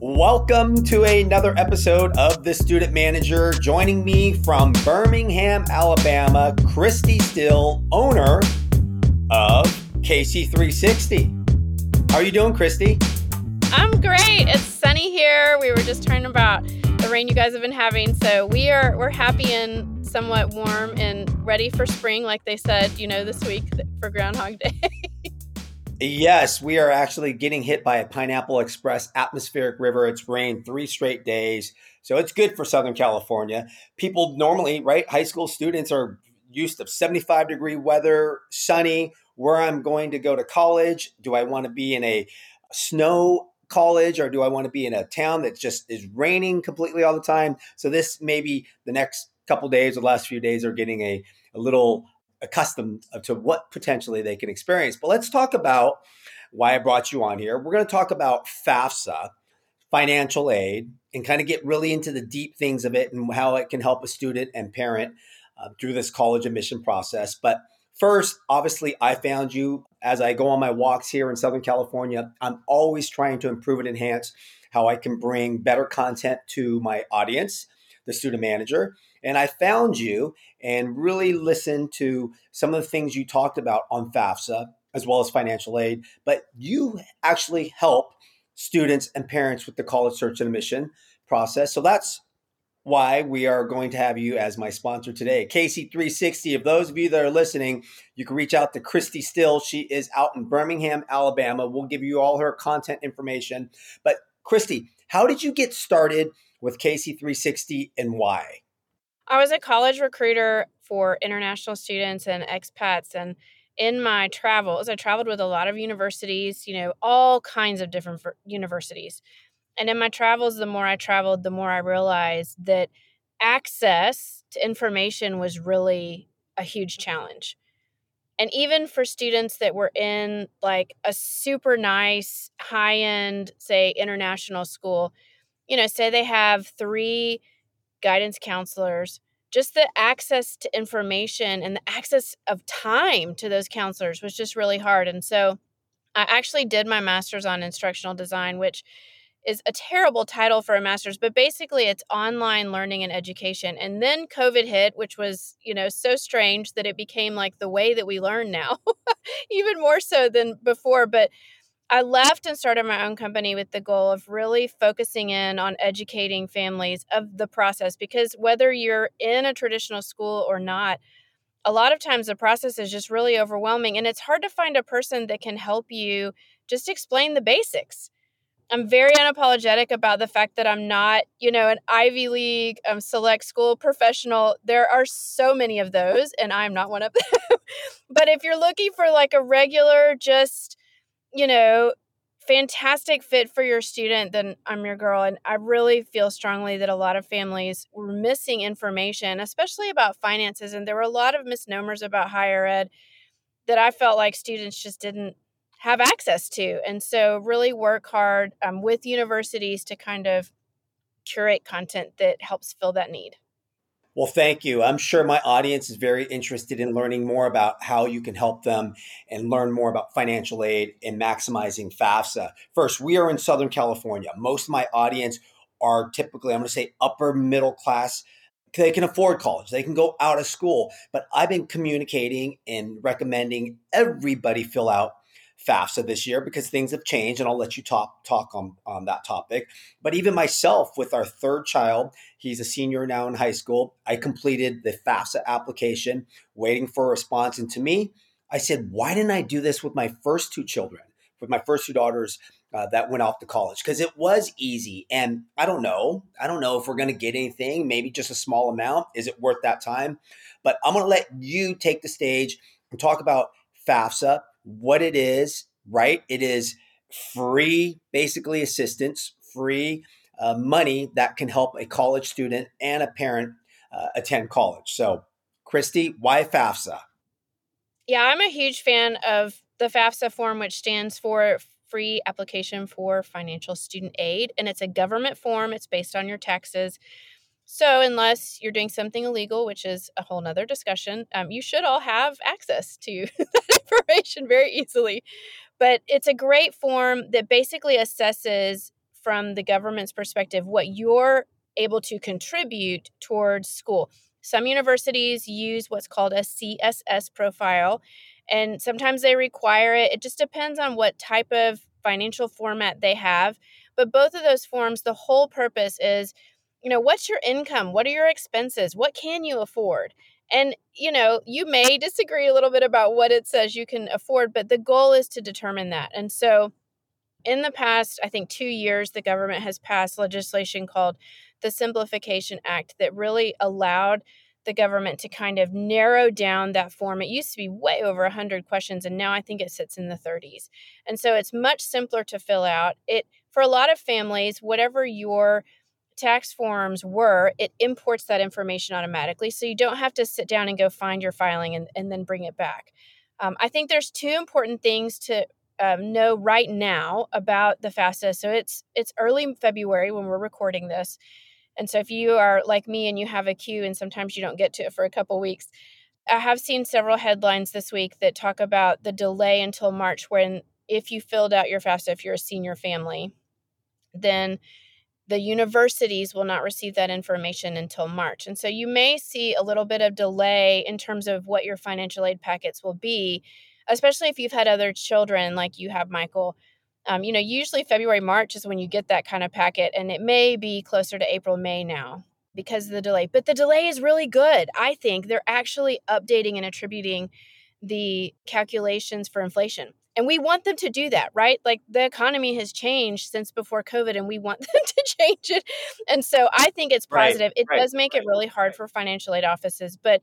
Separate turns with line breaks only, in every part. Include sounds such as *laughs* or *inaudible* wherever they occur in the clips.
Welcome to another episode of The Student Manager. Joining me from Birmingham, Alabama, Kristi Steele, owner of KC360. How are you doing, Kristi?
I'm great. It's sunny here. We were just talking about the rain you guys have been having, so we are we're happy and somewhat warm and ready for spring, like they said, you know, this week for Groundhog Day. *laughs*
Yes, we are actually getting hit by a Pineapple Express atmospheric river. It's rained three straight days. So it's good for Southern California. People normally, right? High school students are used to 75 degree weather, sunny. Where I'm going to go to college, do I want to be in a snow college or do I want to be in a town that just is raining completely all the time? So this maybe the next couple days the last few days are getting a, a little accustomed to what potentially they can experience. But let's talk about why I brought you on here. We're going to talk about FAFSA, financial aid, and kind of get really into the deep things of it and how it can help a student and parent uh, through this college admission process. But first, obviously, I found you as I go on my walks here in Southern California. I'm always trying to improve and enhance how I can bring better content to my audience, the student manager. And I found you and really listened to some of the things you talked about on FAFSA as well as financial aid. But you actually help students and parents with the college search and admission process. So that's why we are going to have you as my sponsor today. KC360. If those of you that are listening, you can reach out to Kristi Steele. She is out in Birmingham, Alabama. We'll give you all her content information. But Kristi, how did you get started with KC360 and why?
I was a college recruiter for international students and expats and in my travels, I traveled with a lot of universities, you know, all kinds of different universities. And in my travels, the more I traveled, the more I realized that access to information was really a huge challenge. And even for students that were in like a super nice, high end, say, international school, you know, say they have three guidance counselors, just the access to information and the access of time to those counselors was just really hard. And so I actually did my master's on instructional design, which is a terrible title for a master's, but basically it's online learning and education. And then COVID hit, which was, you know, so strange that it became like the way that we learn now, *laughs* even more so than before. But I left and started my own company with the goal of really focusing in on educating families of the process because whether you're in a traditional school or not, a lot of times the process is just really overwhelming and it's hard to find a person that can help you just explain the basics. I'm very unapologetic about the fact that I'm not, you know, an Ivy League um, select school professional. There are so many of those, and I'm not one of *laughs* them. but if you're looking for like a regular, just you know, fantastic fit for your student, then I'm your girl. And I really feel strongly that a lot of families were missing information, especially about finances. And there were a lot of misnomers about higher ed that I felt like students just didn't have access to. And so, really work hard um, with universities to kind of curate content that helps fill that need.
Well, thank you. I'm sure my audience is very interested in learning more about how you can help them and learn more about financial aid and maximizing FAFSA. First, we are in Southern California. Most of my audience are typically, I'm going to say, upper middle class. They can afford college, they can go out of school. But I've been communicating and recommending everybody fill out FAFSA this year because things have changed, and I'll let you talk talk on, on that topic. But even myself, with our third child, he's a senior now in high school. I completed the FAFSA application, waiting for a response. And to me, I said, why didn't I do this with my first two children, with my first two daughters uh, that went off to college? Because it was easy. And I don't know. I don't know if we're going to get anything, maybe just a small amount. Is it worth that time? But I'm going to let you take the stage and talk about FAFSA what it is, right? It is free, basically, assistance, free uh, money that can help a college student and a parent uh, attend college. So, Kristi, why FAFSA?
Yeah, I'm a huge fan of the FAFSA form, which stands for Free Application for Financial Student Aid. And it's a government form, it's based on your taxes. So, unless you're doing something illegal, which is a whole nother discussion, um, you should all have access to *laughs* that information very easily. But it's a great form that basically assesses from the government's perspective what you're able to contribute towards school. Some universities use what's called a CSS profile, and sometimes they require it. It just depends on what type of financial format they have. But both of those forms, the whole purpose is you know, what's your income? What are your expenses? What can you afford? And, you know, you may disagree a little bit about what it says you can afford, but the goal is to determine that. And so, in the past, I think two years, the government has passed legislation called the Simplification Act that really allowed the government to kind of narrow down that form. It used to be way over 100 questions, and now I think it sits in the 30s. And so it's much simpler to fill out. It for a lot of families, whatever your tax forms were, it imports that information automatically. So you don't have to sit down and go find your filing and, and then bring it back. Um, I think there's two important things to um, know right now about the FAFSA. So it's it's early February when we're recording this, and so if you are like me and you have a queue and sometimes you don't get to it for a couple weeks, I have seen several headlines this week that talk about the delay until March when if you filled out your FAFSA, if you're a senior family, then the universities will not receive that information until March. And so you may see a little bit of delay in terms of what your financial aid packets will be, especially if you've had other children like you have, Michael. Um, you know, usually February, March is when you get that kind of packet, and it may be closer to April, May now because of the delay. But the delay is really good. I think they're actually updating and attributing the calculations for inflation and we want them to do that right? Like the economy has changed since before covid and we want *laughs* them to change it. And so i think it's positive. Right, it right, does make right, it really hard for financial aid offices but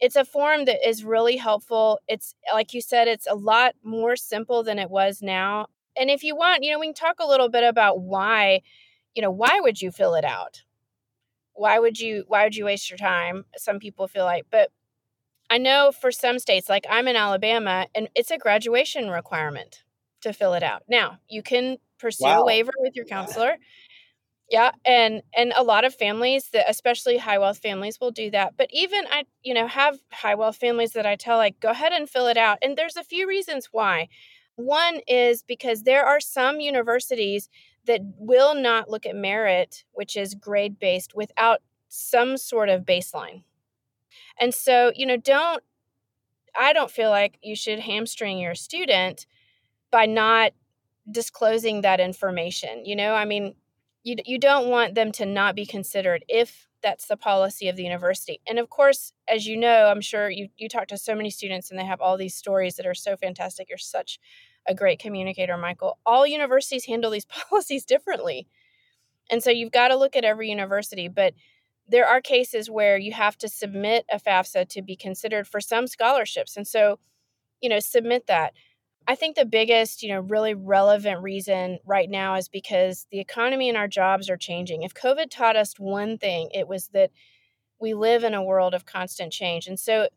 it's a form that is really helpful. It's like you said it's a lot more simple than it was now. And if you want you know we can talk a little bit about why you know why would you fill it out? Why would you why would you waste your time? Some people feel like but I know for some states, like I'm in Alabama, and it's a graduation requirement to fill it out. Now, you can pursue wow. a waiver with your counselor. Yeah, and and a lot of families that especially high wealth families will do that. But even I, you know, have high wealth families that I tell like go ahead and fill it out. And there's a few reasons why. One is because there are some universities that will not look at merit, which is grade based without some sort of baseline. And so, you know, don't, I don't feel like you should hamstring your student by not disclosing that information. You know, I mean, you, you don't want them to not be considered if that's the policy of the university. And of course, as you know, I'm sure you, you talk to so many students and they have all these stories that are so fantastic. You're such a great communicator, Michael. All universities handle these *laughs* policies differently. And so you've got to look at every university. But there are cases where you have to submit a FAFSA to be considered for some scholarships. And so, you know, submit that. I think the biggest, you know, really relevant reason right now is because the economy and our jobs are changing. If COVID taught us one thing, it was that we live in a world of constant change. And so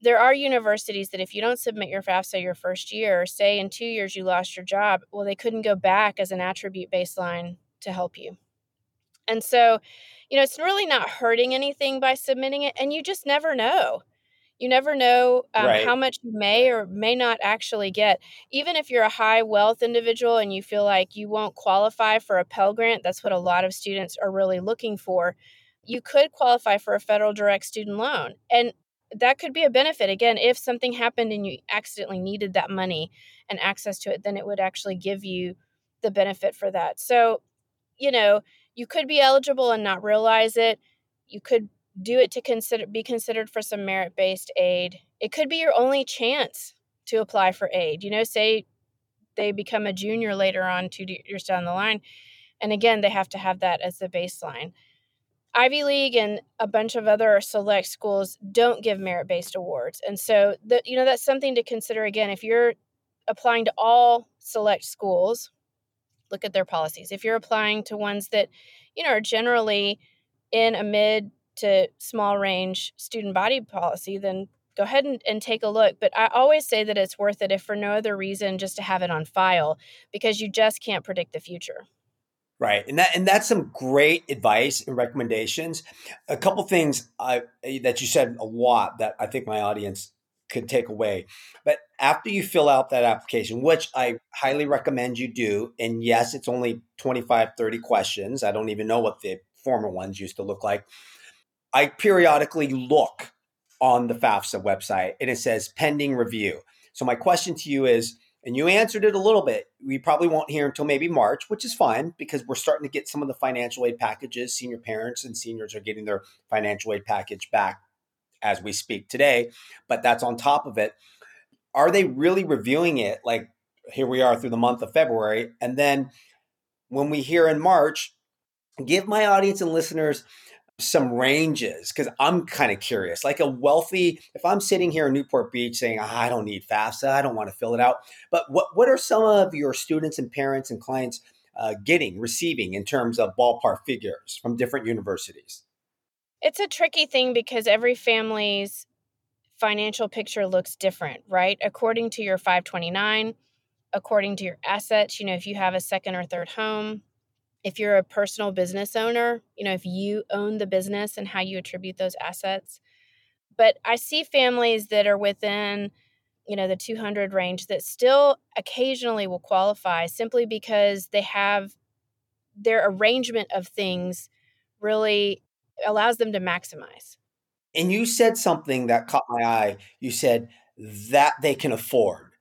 there are universities that if you don't submit your FAFSA your first year, say in two years you lost your job, well, they couldn't go back as an attribute baseline to help you. And so, you know, it's really not hurting anything by submitting it. And you just never know. You never know um, right. how much you may or may not actually get. Even if you're a high wealth individual and you feel like you won't qualify for a Pell Grant, that's what a lot of students are really looking for. You could qualify for a federal direct student loan. And that could be a benefit. Again, if something happened and you accidentally needed that money and access to it, then it would actually give you the benefit for that. So, you know, you could be eligible and not realize it. You could do it to consider be considered for some merit-based aid. It could be your only chance to apply for aid. You know, say they become a junior later on 2 years down the line, and again, they have to have that as the baseline. Ivy League and a bunch of other select schools don't give merit-based awards. And so the, you know that's something to consider again if you're applying to all select schools look at their policies. If you're applying to ones that, you know, are generally in a mid to small range student body policy, then go ahead and, and take a look. But I always say that it's worth it if for no other reason just to have it on file because you just can't predict the future.
Right, and that and that's some great advice and recommendations. A couple things I, that you said a lot that I think my audience could take away. But after you fill out that application, which I highly recommend you do, and yes, it's only 25, 30 questions. I don't even know what the former ones used to look like. I periodically look on the FAFSA website and it says pending review. So my question to you is, and you answered it a little bit. We probably won't hear until maybe March, which is fine because we're starting to get some of the financial aid packages. Senior parents and seniors are getting their financial aid package back as we speak today, but that's on top of it. Are they really reviewing it? Like here we are through the month of February. And then when we hear in March, give my audience and listeners some ranges because I'm kind of curious. Like a wealthy, if I'm sitting here in Newport Beach saying, oh, I don't need FAFSA, I don't want to fill it out. But what, what are some of your students and parents and clients uh, getting, receiving in terms of ballpark figures from different universities?
It's a tricky thing because every family's financial picture looks different, right? According to your 529, according to your assets, you know, if you have a second or third home, if you're a personal business owner, you know, if you own the business and how you attribute those assets. But I see families that are within, you know, the 200 range that still occasionally will qualify simply because they have their arrangement of things really allows them to maximize.
And you said something that caught my eye. You said that they can afford.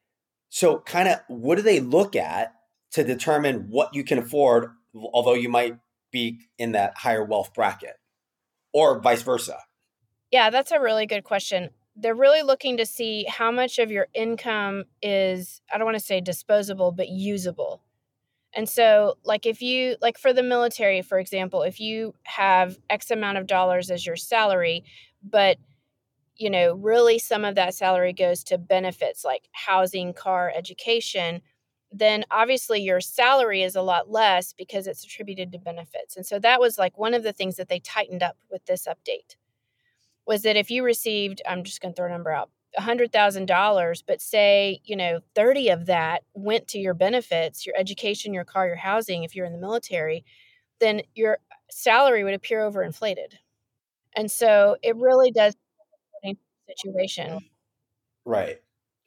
So, kind of, what do they look at to determine what you can afford, although you might be in that higher wealth bracket, or vice versa?
Yeah, that's a really good question. They're really looking to see how much of your income is, I don't want to say disposable, but usable. And so, like, if you, like for the military, for example, if you have X amount of dollars as your salary, but you know, really some of that salary goes to benefits like housing, car, education, then obviously your salary is a lot less because it's attributed to benefits. And so that was like one of the things that they tightened up with this update was that if you received, I'm just going to throw a number out, $100,000, but say, you know, 30 of that went to your benefits, your education, your car, your housing, if you're in the military, then your salary would appear overinflated. And so it really does situation.
Right.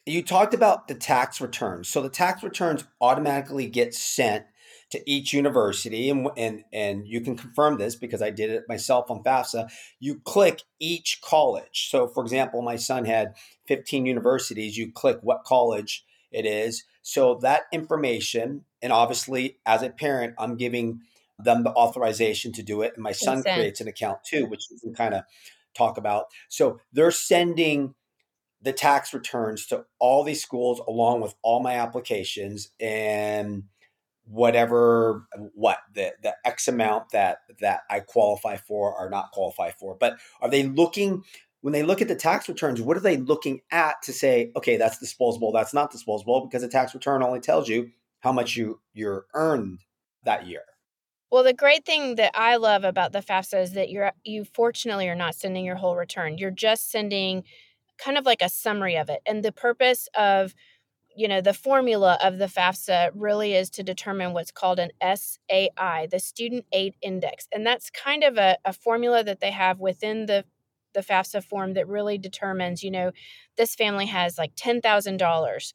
You talked about the tax returns. So the tax returns automatically get sent to each university and, and and you can confirm this because I did it myself on FAFSA. You click each college. So for example, my son had 15 universities. You click what college it is. So that information, and obviously as a parent, I'm giving them the authorization to do it. And my son Consent. creates an account too, which we can kind of talk about. So they're sending the tax returns to all these schools along with all my applications and whatever what the the x amount that that I qualify for or not qualify for. But are they looking when they look at the tax returns, what are they looking at to say, okay, that's disposable, that's not disposable, because the tax return only tells you how much you you're earned that year.
Well, the great thing that I love about the FAFSA is that you're you fortunately are not sending your whole return. You're just sending kind of like a summary of it. And the purpose of you know, the formula of the FAFSA really is to determine what's called an SAI, the Student Aid Index. And that's kind of a, a formula that they have within the, the FAFSA form that really determines, you know, this family has like $10,000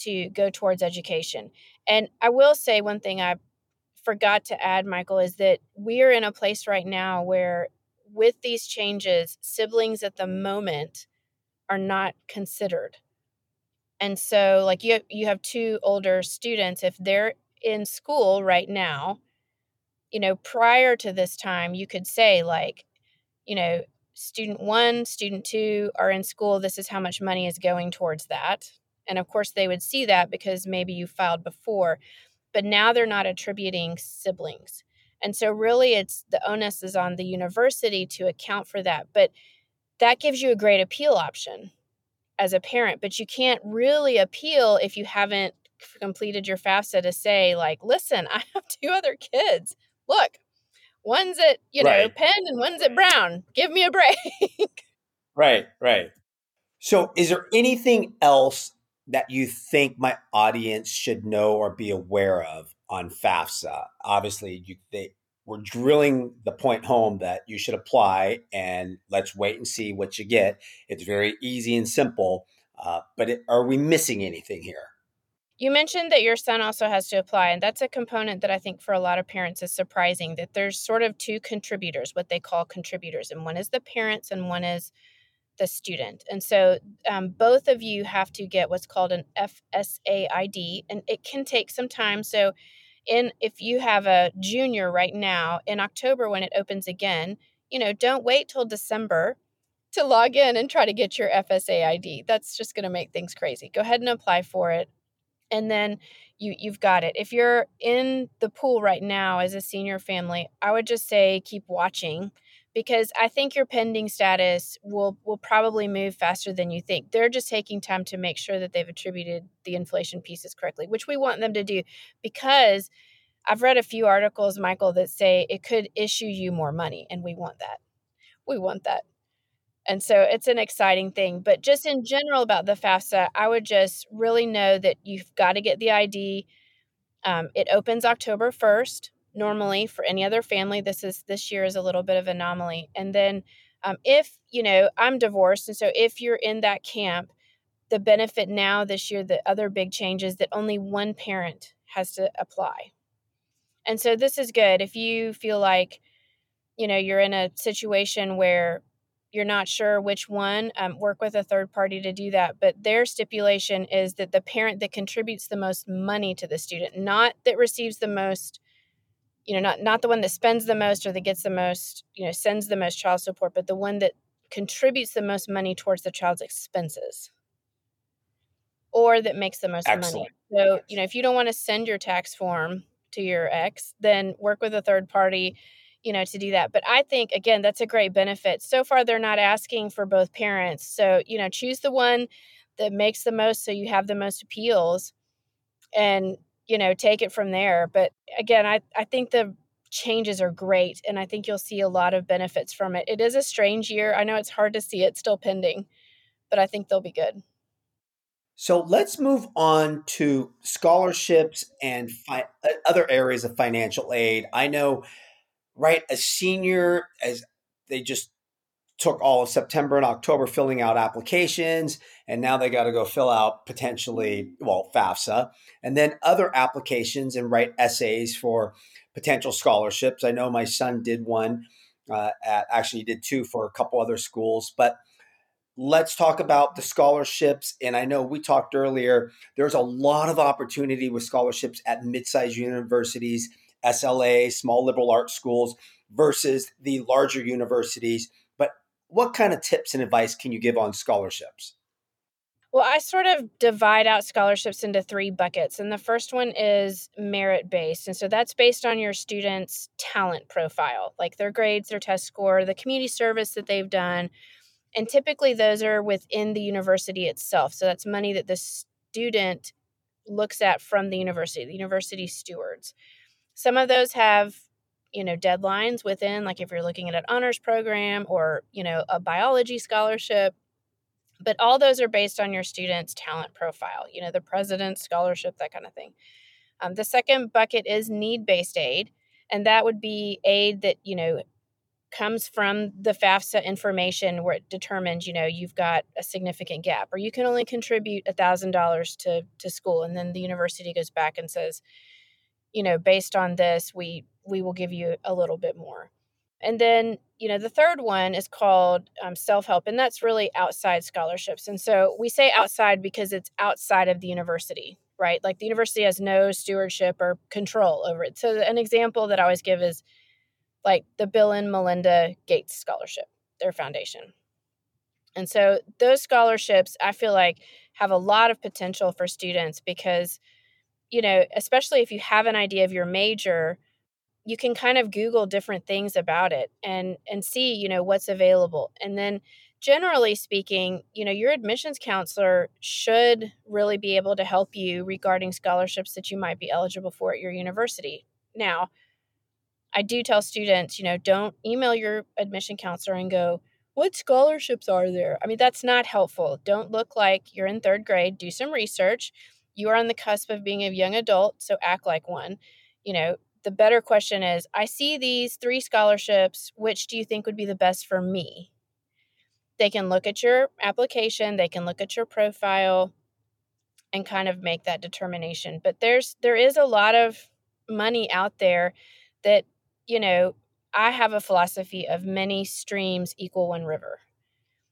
to go towards education. And I will say one thing I forgot to add, Michael, is that we're in a place right now where with these changes, siblings at the moment are not considered and so like you you have two older students if they're in school right now, you know, prior to this time you could say like, you know, student 1, student 2 are in school, this is how much money is going towards that. And of course they would see that because maybe you filed before, but now they're not attributing siblings. And so really it's the onus is on the university to account for that. But that gives you a great appeal option as a parent, but you can't really appeal if you haven't completed your FAFSA to say, like, listen, *laughs* I have two other kids. Look, one's at, you know, right. Penn and one's at Brown. Give me a break. *laughs*
right, right. So, is there anything else that you think my audience should know or be aware of on FAFSA? Obviously, you, they, we're drilling the point home that you should apply and let's wait and see what you get. It's very easy and simple. Uh, but it, are we missing anything here?
You mentioned that your son also has to apply, and that's a component that I think for a lot of parents is surprising that there's sort of two contributors, what they call contributors, and one is the parents and one is the student. And so um, both of you have to get what's called an FSA ID, and it can take some time. So, in if you have a junior right now in October when it opens again, you know, don't wait till December to log in and try to get your FSA ID. That's just going to make things crazy. Go ahead and apply for it and then you you've got it. If you're in the pool right now as a senior family, I would just say keep watching because I think your pending status will will probably move faster than you think. They're just taking time to make sure that they've attributed the inflation pieces correctly, which we want them to do because I've read a few articles, Michael, that say it could issue you more money, and we want that. We want that. And so it's an exciting thing. But just in general about the FAFSA, I would just really know that you've got to get the ID. Um, it opens October 1st. Normally, for any other family, this is this year is a little bit of anomaly. And then, um, if you know, I'm divorced, and so if you're in that camp, the benefit now this year, the other big change is that only one parent has to apply. And so this is good. If you feel like, you know, you're in a situation where you're not sure which one, um, work with a third party to do that. But their stipulation is that the parent that contributes the most money to the student, not that receives the most, you know, not not the one that spends the most or that gets the most, you know, sends the most child support, but the one that contributes the most money towards the child's expenses. Or that makes the most Excellent. money. So, you know, if you don't want to send your tax form to your ex, then work with a third party you know to do that. But i think again that's a great benefit. So far they're not asking for both parents. So you know choose the one that makes the most so you have the most appeals. And you know take it from there but again i i think the changes are great and i think you'll see a lot of benefits from it it is a strange year i know it's hard to see it still pending but i think they'll be good
so let's move on to scholarships and fi- uh, other areas of financial aid. I know right? A senior, as they just took all of September and October filling out applications, and now they got to go fill out potentially, well, FAFSA, and then other applications and write essays for potential scholarships. I know my son did one, uh, at, actually, did two for a couple other schools, but let's talk about the scholarships. And I know we talked earlier, there's a lot of opportunity with scholarships at mid-sized universities SLA, small liberal arts schools versus the larger universities. What kind of tips and advice can you give on scholarships?
Well, I sort of divide out scholarships into three buckets. And the first one is merit based. And so that's based on your student's talent profile, like their grades, their test score, the community service that they've done. And typically those are within the university itself. So that's money that the student looks at from the university, the university stewards. Some of those have, you know, deadlines within, like if you're looking at an honors program or, you know, a biology scholarship. But all those are based on your student's talent profile, you know, the president's scholarship, that kind of thing. Um, the second bucket is need based aid. And that would be aid that, you know, comes from the FAFSA information where it determines, you know, you've got a significant gap or you can only contribute a $1,000 to, to school. And then the university goes back and says, you know, based on this, we we will give you a little bit more. And then, you know, the third one is called um, self help, and that's really outside scholarships. And so we say outside because it's outside of the university, right? Like the university has no stewardship or control over it. So, an example that I always give is like the Bill and Melinda Gates Scholarship, their foundation. And so, those scholarships, I feel like, have a lot of potential for students because you know, especially if you have an idea of your major, you can kind of Google different things about it and and see, you know, what's available. And then generally speaking, you know, your admissions counselor should really be able to help you regarding scholarships that you might be eligible for at your university. Now, I do tell students, you know, don't email your admission counselor and go, what scholarships are there? I mean, that's not helpful. Don't look like you're in third grade. Do some research you are on the cusp of being a young adult, so act like one. You know, the better question is I see these three scholarships. Which do you think would be the best for me? they can look at your application, they can look at your profile and kind of make that determination. But there's there is a lot of money out there that, you know, I have a philosophy of many streams equal one river.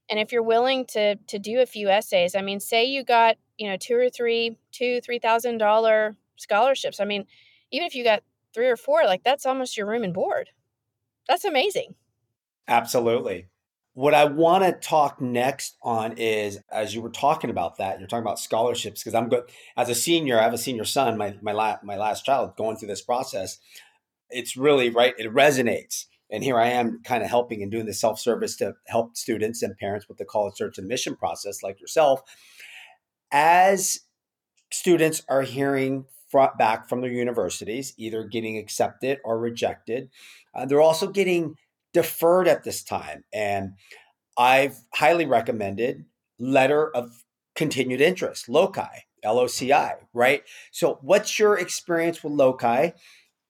And if you're willing to to do a few essays, I mean, say you got, you know, two or three, two, three thousand dollar scholarships. I mean, even if you got three or four, like that's almost your room and board. That's amazing.
Absolutely. What I want to talk next on is, as you were talking about that, you're talking about scholarships because I'm good as a senior. I have a senior son, my my la- my last child, going through this process. It's really right. It resonates, and here I am, kind of helping and doing the self service to help students and parents with the college search and admission process, like yourself. As students are hearing back from their universities, either getting accepted or rejected, uh, they're also getting deferred at this time. And I've highly recommended letter of continued interest, LOCI, LOCI, right? So, what's your experience with LOCI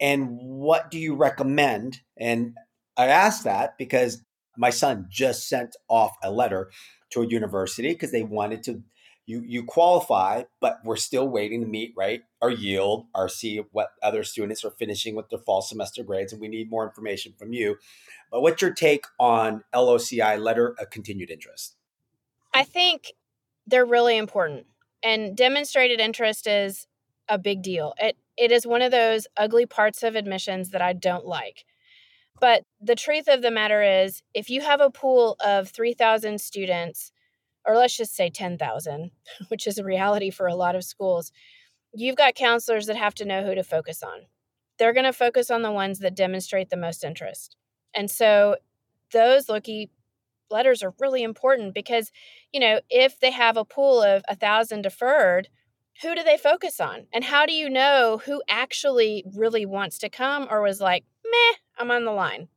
and what do you recommend? And I ask that because my son just sent off a letter to a university because they wanted to you you qualify, but we're still waiting to meet right our yield, our see what other students are finishing with their fall semester grades, and we need more information from you. But what's your take on LOCI letter of continued interest?
I think they're really important, and demonstrated interest is a big deal. It it is one of those ugly parts of admissions that I don't like. But the truth of the matter is, if you have a pool of 3,000 students or let's just say 10,000, *laughs* which is a reality for a lot of schools, you've got counselors that have to know who to focus on. They're going to focus on the ones that demonstrate the most interest. And so those LOCI letters are really important because, you know, if they have a pool of a thousand deferred, who do they focus on? And how do you know who actually really wants to come or was like, meh, I'm on the line?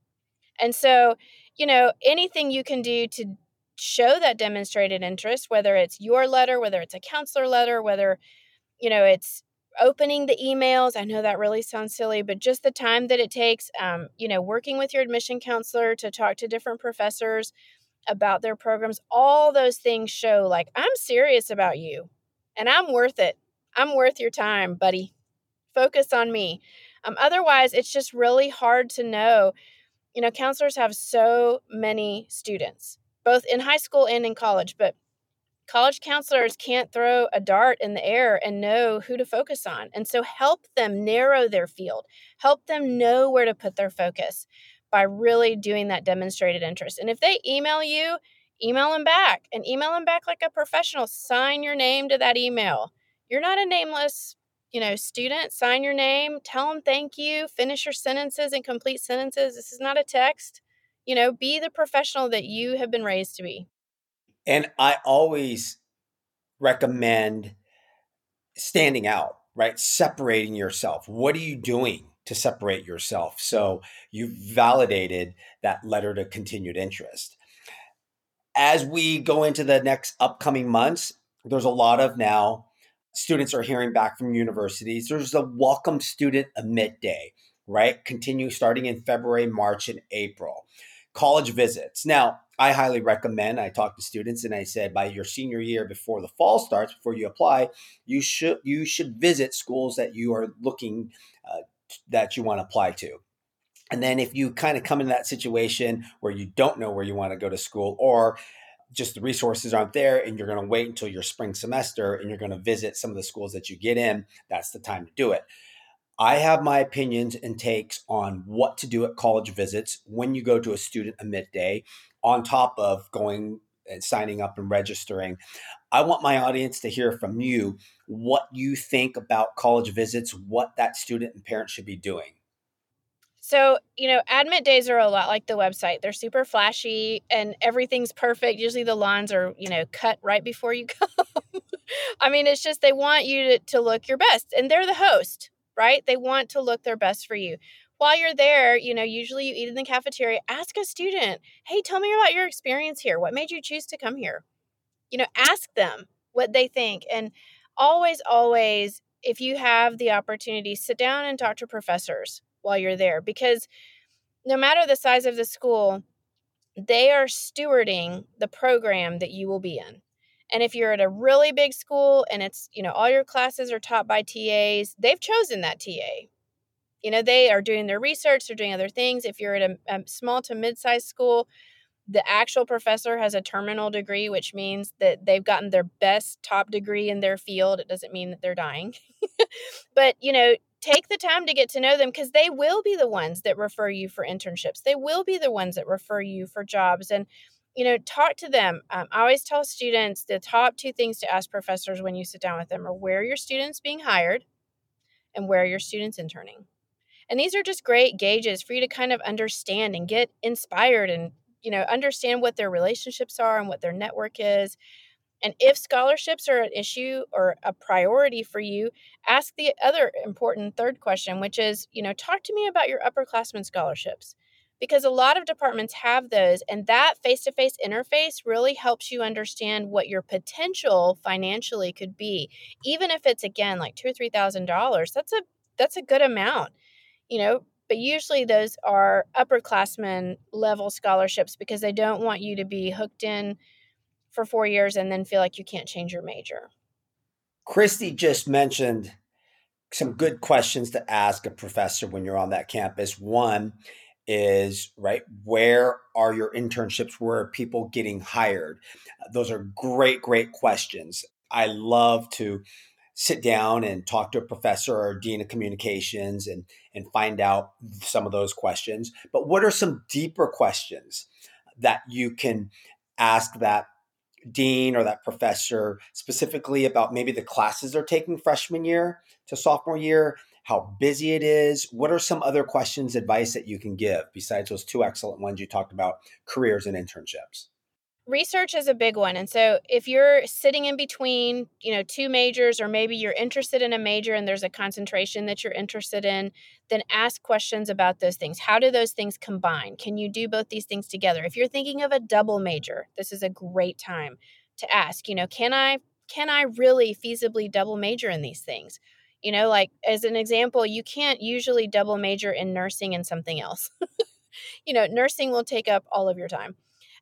And so, you know, anything you can do to show that demonstrated interest, whether it's your letter, whether it's a counselor letter, whether, you know, it's opening the emails. I know that really sounds silly, but just the time that it takes, um, you know, working with your admission counselor to talk to different professors about their programs, all those things show like, I'm serious about you and I'm worth it. I'm worth your time, buddy. Focus on me. Um, otherwise, it's just really hard to know. You know, counselors have so many students both in high school and in college. But college counselors can't throw a dart in the air and know who to focus on. And so help them narrow their field, help them know where to put their focus by really doing that demonstrated interest. And if they email you, email them back and email them back like a professional. Sign your name to that email. You're not a nameless you know, student, sign your name, tell them thank you, finish your sentences and complete sentences. This is not a text you know, be the professional that you have been raised to be.
And I always recommend standing out, right? Separating yourself. What are you doing to separate yourself? So you've validated that letter to continued interest. As we go into the next upcoming months, there's a lot of now students are hearing back from universities. There's a welcome student admit day, right? Continue starting in February, March, and April college visits. Now, I highly recommend. I talk to students and I said by your senior year before the fall starts, before you apply, you should you should visit schools that you are looking uh, that you want to apply to. And then if you kind of come in that situation where you don't know where you want to go to school or just the resources aren't there and you're going to wait until your spring semester and you're going to visit some of the schools that you get in, that's the time to do it. I have my opinions and takes on what to do at college visits when you go to a student admit day, on top of going and signing up and registering. I want my audience to hear from you what you think about college visits, what that student and parent should be doing.
So, you know, admit days are a lot like the website. They're super flashy and everything's perfect. Usually the lines are, you know, cut right before you *laughs* come. I mean, it's just they want you to, to look your best and they're the host right? They want to look their best for you. While you're there, you know, usually you eat in the cafeteria, ask a student, hey, tell me about your experience here. What made you choose to come here? You know, ask them what they think. And always, always, if you have the opportunity, sit down and talk to professors while you're there because no matter the size of the school, they are stewarding the program that you will be in. And if you're at a really big school and it's, you know, all your classes are taught by TAs, they've chosen that TA. You know, they are doing their research, they're doing other things. If you're at a, a small to mid sized school, the actual professor has a terminal degree, which means that they've gotten their best top degree in their field. It doesn't mean that they're dying. *laughs* but, you know, take the time to get to know them because they will be the ones that refer you for internships. They will be the ones that refer you for jobs. And, you know, talk to them. Um, I always tell students the top two things to ask professors when you sit down with them are where your students being hired and where your students interning. And these are just great gauges for you to kind of understand and get inspired and you know understand what their relationships are and what their network is and if scholarships are an issue or a priority for you ask the other important third question which is you know talk to me about your upperclassmen scholarships because a lot of departments have those and that face-to-face interface really helps you understand what your potential financially could be even if it's again like two or three thousand dollars that's a that's a good amount you know but usually those are upperclassmen level scholarships because they don't want you to be hooked in for four years and then feel like you can't change your major.
Kristi just mentioned some good questions to ask a professor when you're on that campus. One is, right, where are your internships? Where are people getting hired? Those are great, great questions. I love to sit down and talk to a professor or dean of communications and and find out some of those questions but what are some deeper questions that you can ask that dean or that professor specifically about maybe the classes they're taking freshman year to sophomore year how busy it is. What are some other questions advice that you can give besides those two excellent ones you talked about careers and internships?
Research is a big one and so if you're sitting in between you know two majors or maybe you're interested in a major and there's a concentration that you're interested in then ask questions about those things. How do those things combine? Can you do both these things together? If you're thinking of a double major this is a great time to ask you know can i can i really feasibly double major in these things you know like as an example you can't usually double major in nursing and something else *laughs* you know nursing will take up all of your time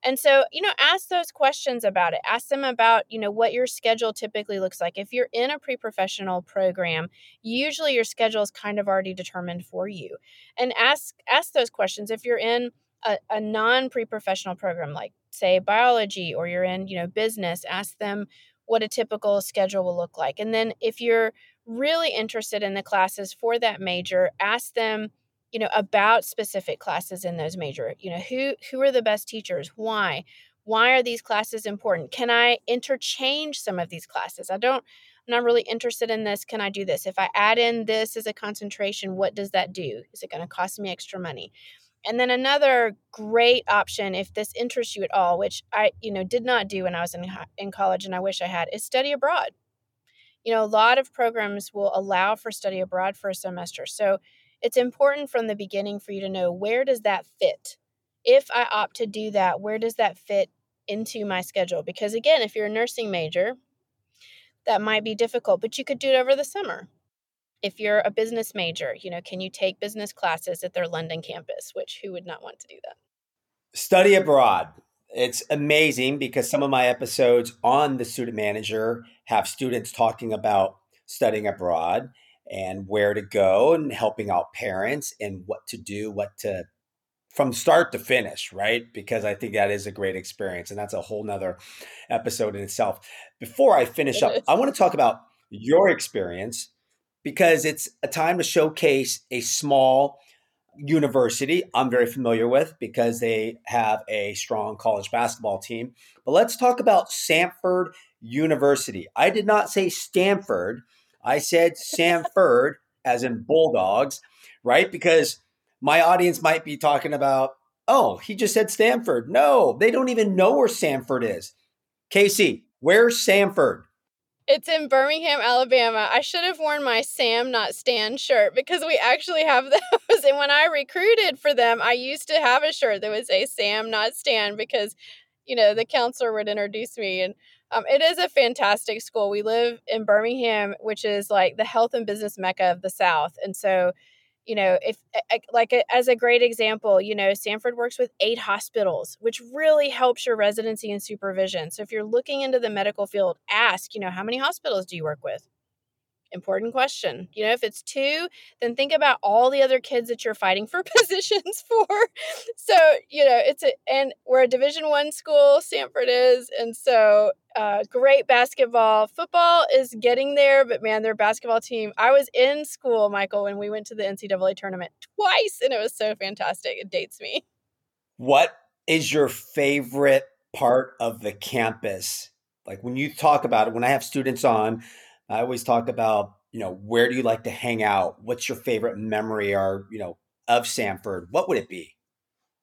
and so, you know, ask those questions about it. Ask them about, you know, what your schedule typically looks like. If you're in a pre professional program, usually your schedule is kind of already determined for you. And ask ask those questions. If you're in a, a non pre professional program, like say biology, or you're in, you know, business, ask them what a typical schedule will look like. And then if you're really interested in the classes for that major, ask them you know about specific classes in those major you know who who are the best teachers why why are these classes important? Can i interchange some of these classes? I don't i'm not really interested in this can i do this? If i add in this as a concentration what does that do? Is it going to cost me extra money? And then another great option if this interests you at all which i you know did not do when i was in in college and i wish i had is study abroad you know a lot of programs will allow for study abroad for a semester. So it's important from the beginning for you to know where does that fit? If i opt to do that where does that fit into my schedule? Because again if you're a nursing major that might be difficult but you could do it over the summer. If you're a business major you know can you take business classes at their london campus? Which who would not want to do that?
Study abroad it's amazing because some of my episodes on the student manager have students talking about studying abroad and where to go and helping out parents and what to do, what to from start to finish, right? Because I think that is a great experience. And that's a whole nother episode in itself. Before I finish up, *laughs* I want to talk about your experience because it's a time to showcase a small university I'm very familiar with because they have a strong college basketball team. But let's talk about Samford University. I did not say Stanford I said *laughs* Samford, as in Bulldogs, right? Because my audience might be talking about, oh, he just said Stanford. No, they don't even know where Samford is. Casey, where's Samford?
It's in Birmingham, Alabama. I should have worn my Sam, not Stan shirt because we actually have *laughs* those. And when I recruited for them, I used to have a shirt that would say Sam, not Stan because, you know, the counselor would introduce me. And um, it is a fantastic school. We live in Birmingham, which is like the health and business mecca of the South. And so, you know if like as a great example you know Samford works with eight hospitals which really helps your residency and supervision. So if you're looking into the medical field ask you know how many hospitals do you work with important question you know if it's two then think about all the other kids that you're fighting for *laughs* positions for. So you know it's a and we're a division one school Samford is and so uh, great basketball. Football is getting there but man their basketball team i was in school michael when we went to the ncaa tournament twice and it was so fantastic. It dates me.
What is your favorite part of the campus? Like when you talk about it when i have students on I always talk about, you know, where do you like to hang out? What's your favorite memory or, you know, of Samford? What would it be?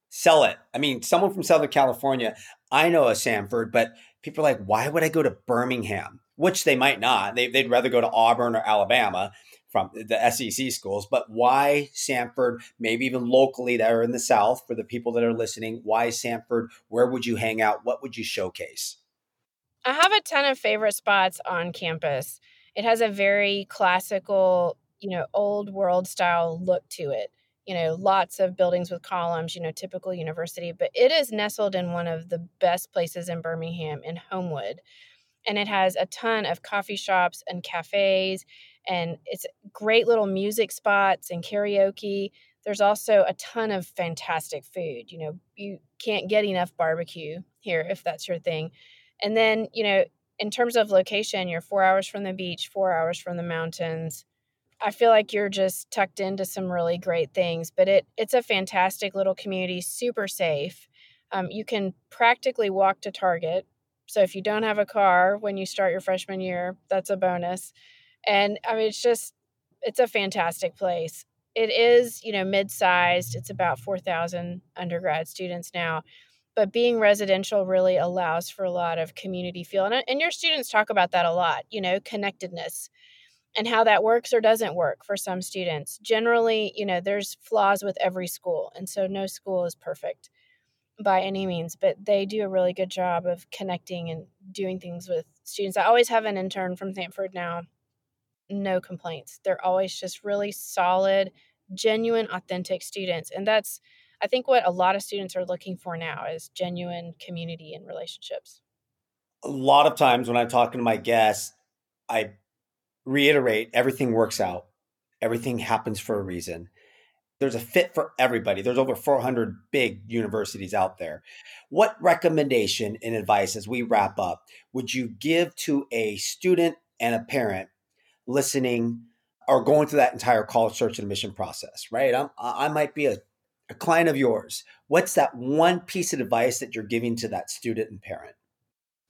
Sell it. I mean, someone from Southern California, I know a Samford, but people are like, why would I go to Birmingham? Which they might not. They, would rather go to Auburn or Alabama from the SEC schools. But why Samford, maybe even locally that are in the South for the people that are listening? Why Samford? Where would you hang out? What would you showcase?
I have a ton of favorite spots on campus. It has a very classical, you know, old world style look to it. You know, lots of buildings with columns, you know, typical university, but it is nestled in one of the best places in Birmingham in Homewood. And it has a ton of coffee shops and cafes, and it's great little music spots and karaoke. There's also a ton of fantastic food. You know, you can't get enough barbecue here if that's your thing. And then, you know, in terms of location, you're four hours from the beach, four hours from the mountains. I feel like you're just tucked into some really great things, but it it's a fantastic little community, super safe. Um, you can practically walk to Target. So if you don't have a car when you start your freshman year, that's a bonus. And I mean, it's just it's a fantastic place. It is, you know, mid-sized. It's about 4,000 undergrad students now but being residential really allows for a lot of community feel and, and your students talk about that a lot you know connectedness and how that works or doesn't work for some students. Generally you know there's flaws with every school and so no school is perfect by any means but they do a really good job of connecting and doing things with students. I always have an intern from Samford now no complaints. They're always just really solid genuine authentic students and that's I think what a lot of students are looking for now is genuine community and relationships.
A lot of times when I'm talking to my guests, I reiterate everything works out, everything happens for a reason. There's a fit for everybody. There's over 400 big universities out there. What recommendation and advice as we wrap up would you give to a student and a parent listening or going through that entire college search and admission process, right? I'm, I might be a a client of yours, what's that one piece of advice that you're giving to that student and parent?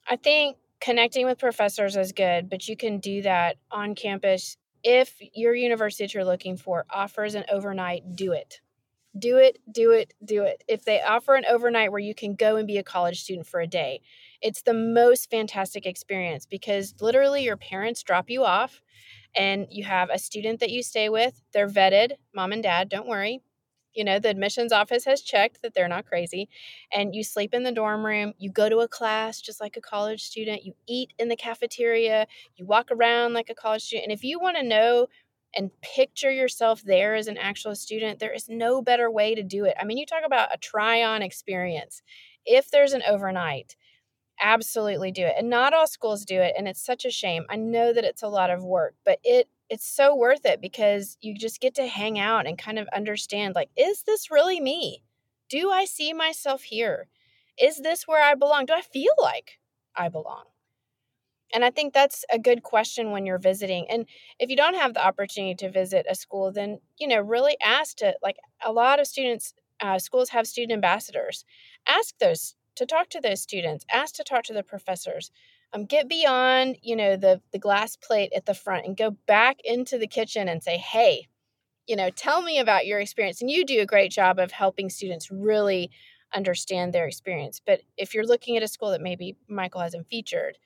I think connecting with professors is good, but you can do that on campus. If your university that you're looking for offers an overnight, do it. Do it, do it, do it. If they offer an overnight where you can go and be a college student for a day, it's the most fantastic experience because literally your parents drop you off and you have a student that you stay with. They're vetted, mom and dad, don't worry you know the admissions office has checked that they're not crazy and you sleep in the dorm room you go to a class just like a college student you eat in the cafeteria you walk around like a college student and if you want to know and picture yourself there as an actual student there is no better way to do it. I mean you talk about a try on experience. If there's an overnight absolutely do it and not all schools do it and it's such a shame. I know that it's a lot of work but it it's so worth it because you just get to hang out and kind of understand like is this really me? Do i see myself here? Is this where i belong? Do i feel like i belong? And i think that's a good question when you're visiting and if you don't have the opportunity to visit a school then you know really ask to like a lot of students uh, schools have student ambassadors. Ask those to talk to those students ask to talk to the professors um, get beyond you know the the glass plate at the front and go back into the kitchen and say hey you know tell me about your experience. And you do a great job of helping students really understand their experience. But if you're looking at a school that maybe michael hasn't featured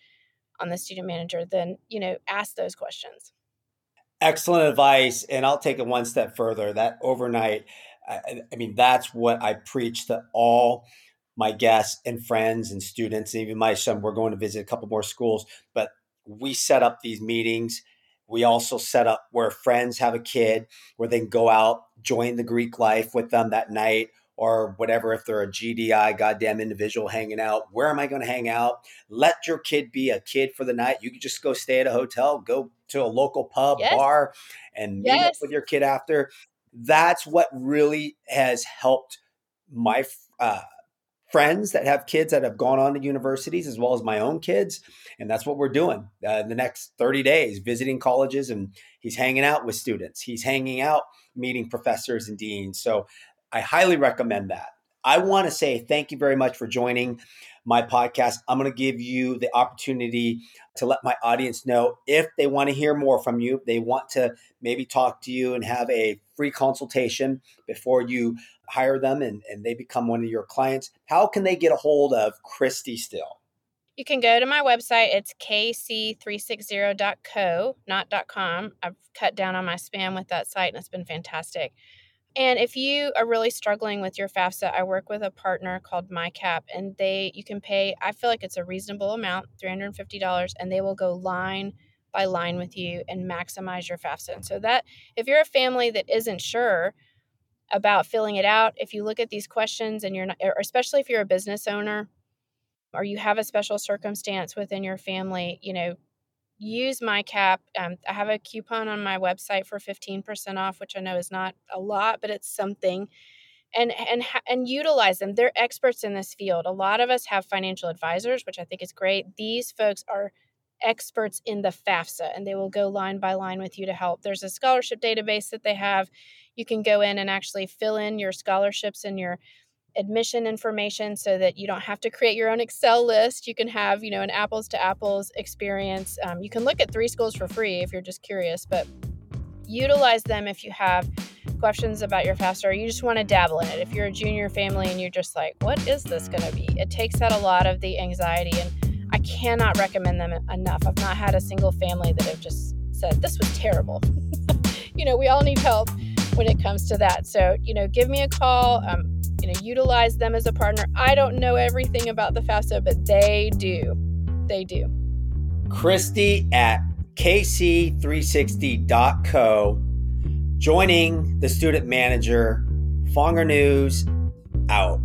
on the student manager then you know ask those questions.
Excellent advice and i'll take it one step further. That overnight I, I mean that's what i preach to all my guests and friends and students, and even my son, we're going to visit a couple more schools. But we set up these meetings We also set up where friends have a kid where they can go out, join the Greek life with them that night or whatever. If they're a GDI, goddamn individual hanging out, where am I going to hang out? Let your kid be a kid for the night. You can just go stay at a hotel, go to a local pub, yes. bar, and meet yes. up with your kid after. That's what really has helped my uh, friends that have kids that have gone on to universities as well as my own kids and that's what we're doing uh, in the next 30 days visiting colleges and he's hanging out with students. He's hanging out meeting professors and deans. So i highly recommend that. I want to say thank you very much for joining my podcast. I'm going to give you the opportunity to let my audience know if they want to hear more from you they want to maybe talk to you and have a free consultation before you hire them and, and they become one of your clients, how can they get a hold of Kristi Steele?
You can go to my website. It's kc360.co, not .com. I've cut down on my spam with that site and it's been fantastic. And if you are really struggling with your FAFSA, I work with a partner called MyCap, and they you can pay. I feel like it's a reasonable amount, three hundred and fifty dollars, and they will go line by line with you and maximize your FAFSA. And so that if you're a family that isn't sure about filling it out. If you look at these questions and you're not, especially if you're a business owner or you have a special circumstance within your family, you know, use MyCap. Um, I have a coupon on my website for 15% off, which I know is not a lot, but it's something. And and and utilize them. They're experts in this field. A lot of us have financial advisors, which I think is great. These folks are experts in the FAFSA and they will go line by line with you to help. There's a scholarship database that they have. You can go in and actually fill in your scholarships and your admission information so that you don't have to create your own Excel list. You can have, you know, an apples to apples experience. Um, you can look at three schools for free if you're just curious, but utilize them if you have questions about your FAFSA or you just want to dabble in it. If you're a junior family and you're just like, what is this going to be? It takes out a lot of the anxiety and I cannot recommend them enough. I've not had a single family that have just said, this was terrible. *laughs* you know, we all need help when it comes to that. So, you know, give me a call. Um, you know, utilize them as a partner. I don't know everything about the FAFSA, but they do. They do.
Kristi at kc360.co, joining the student manager. Fonger News out.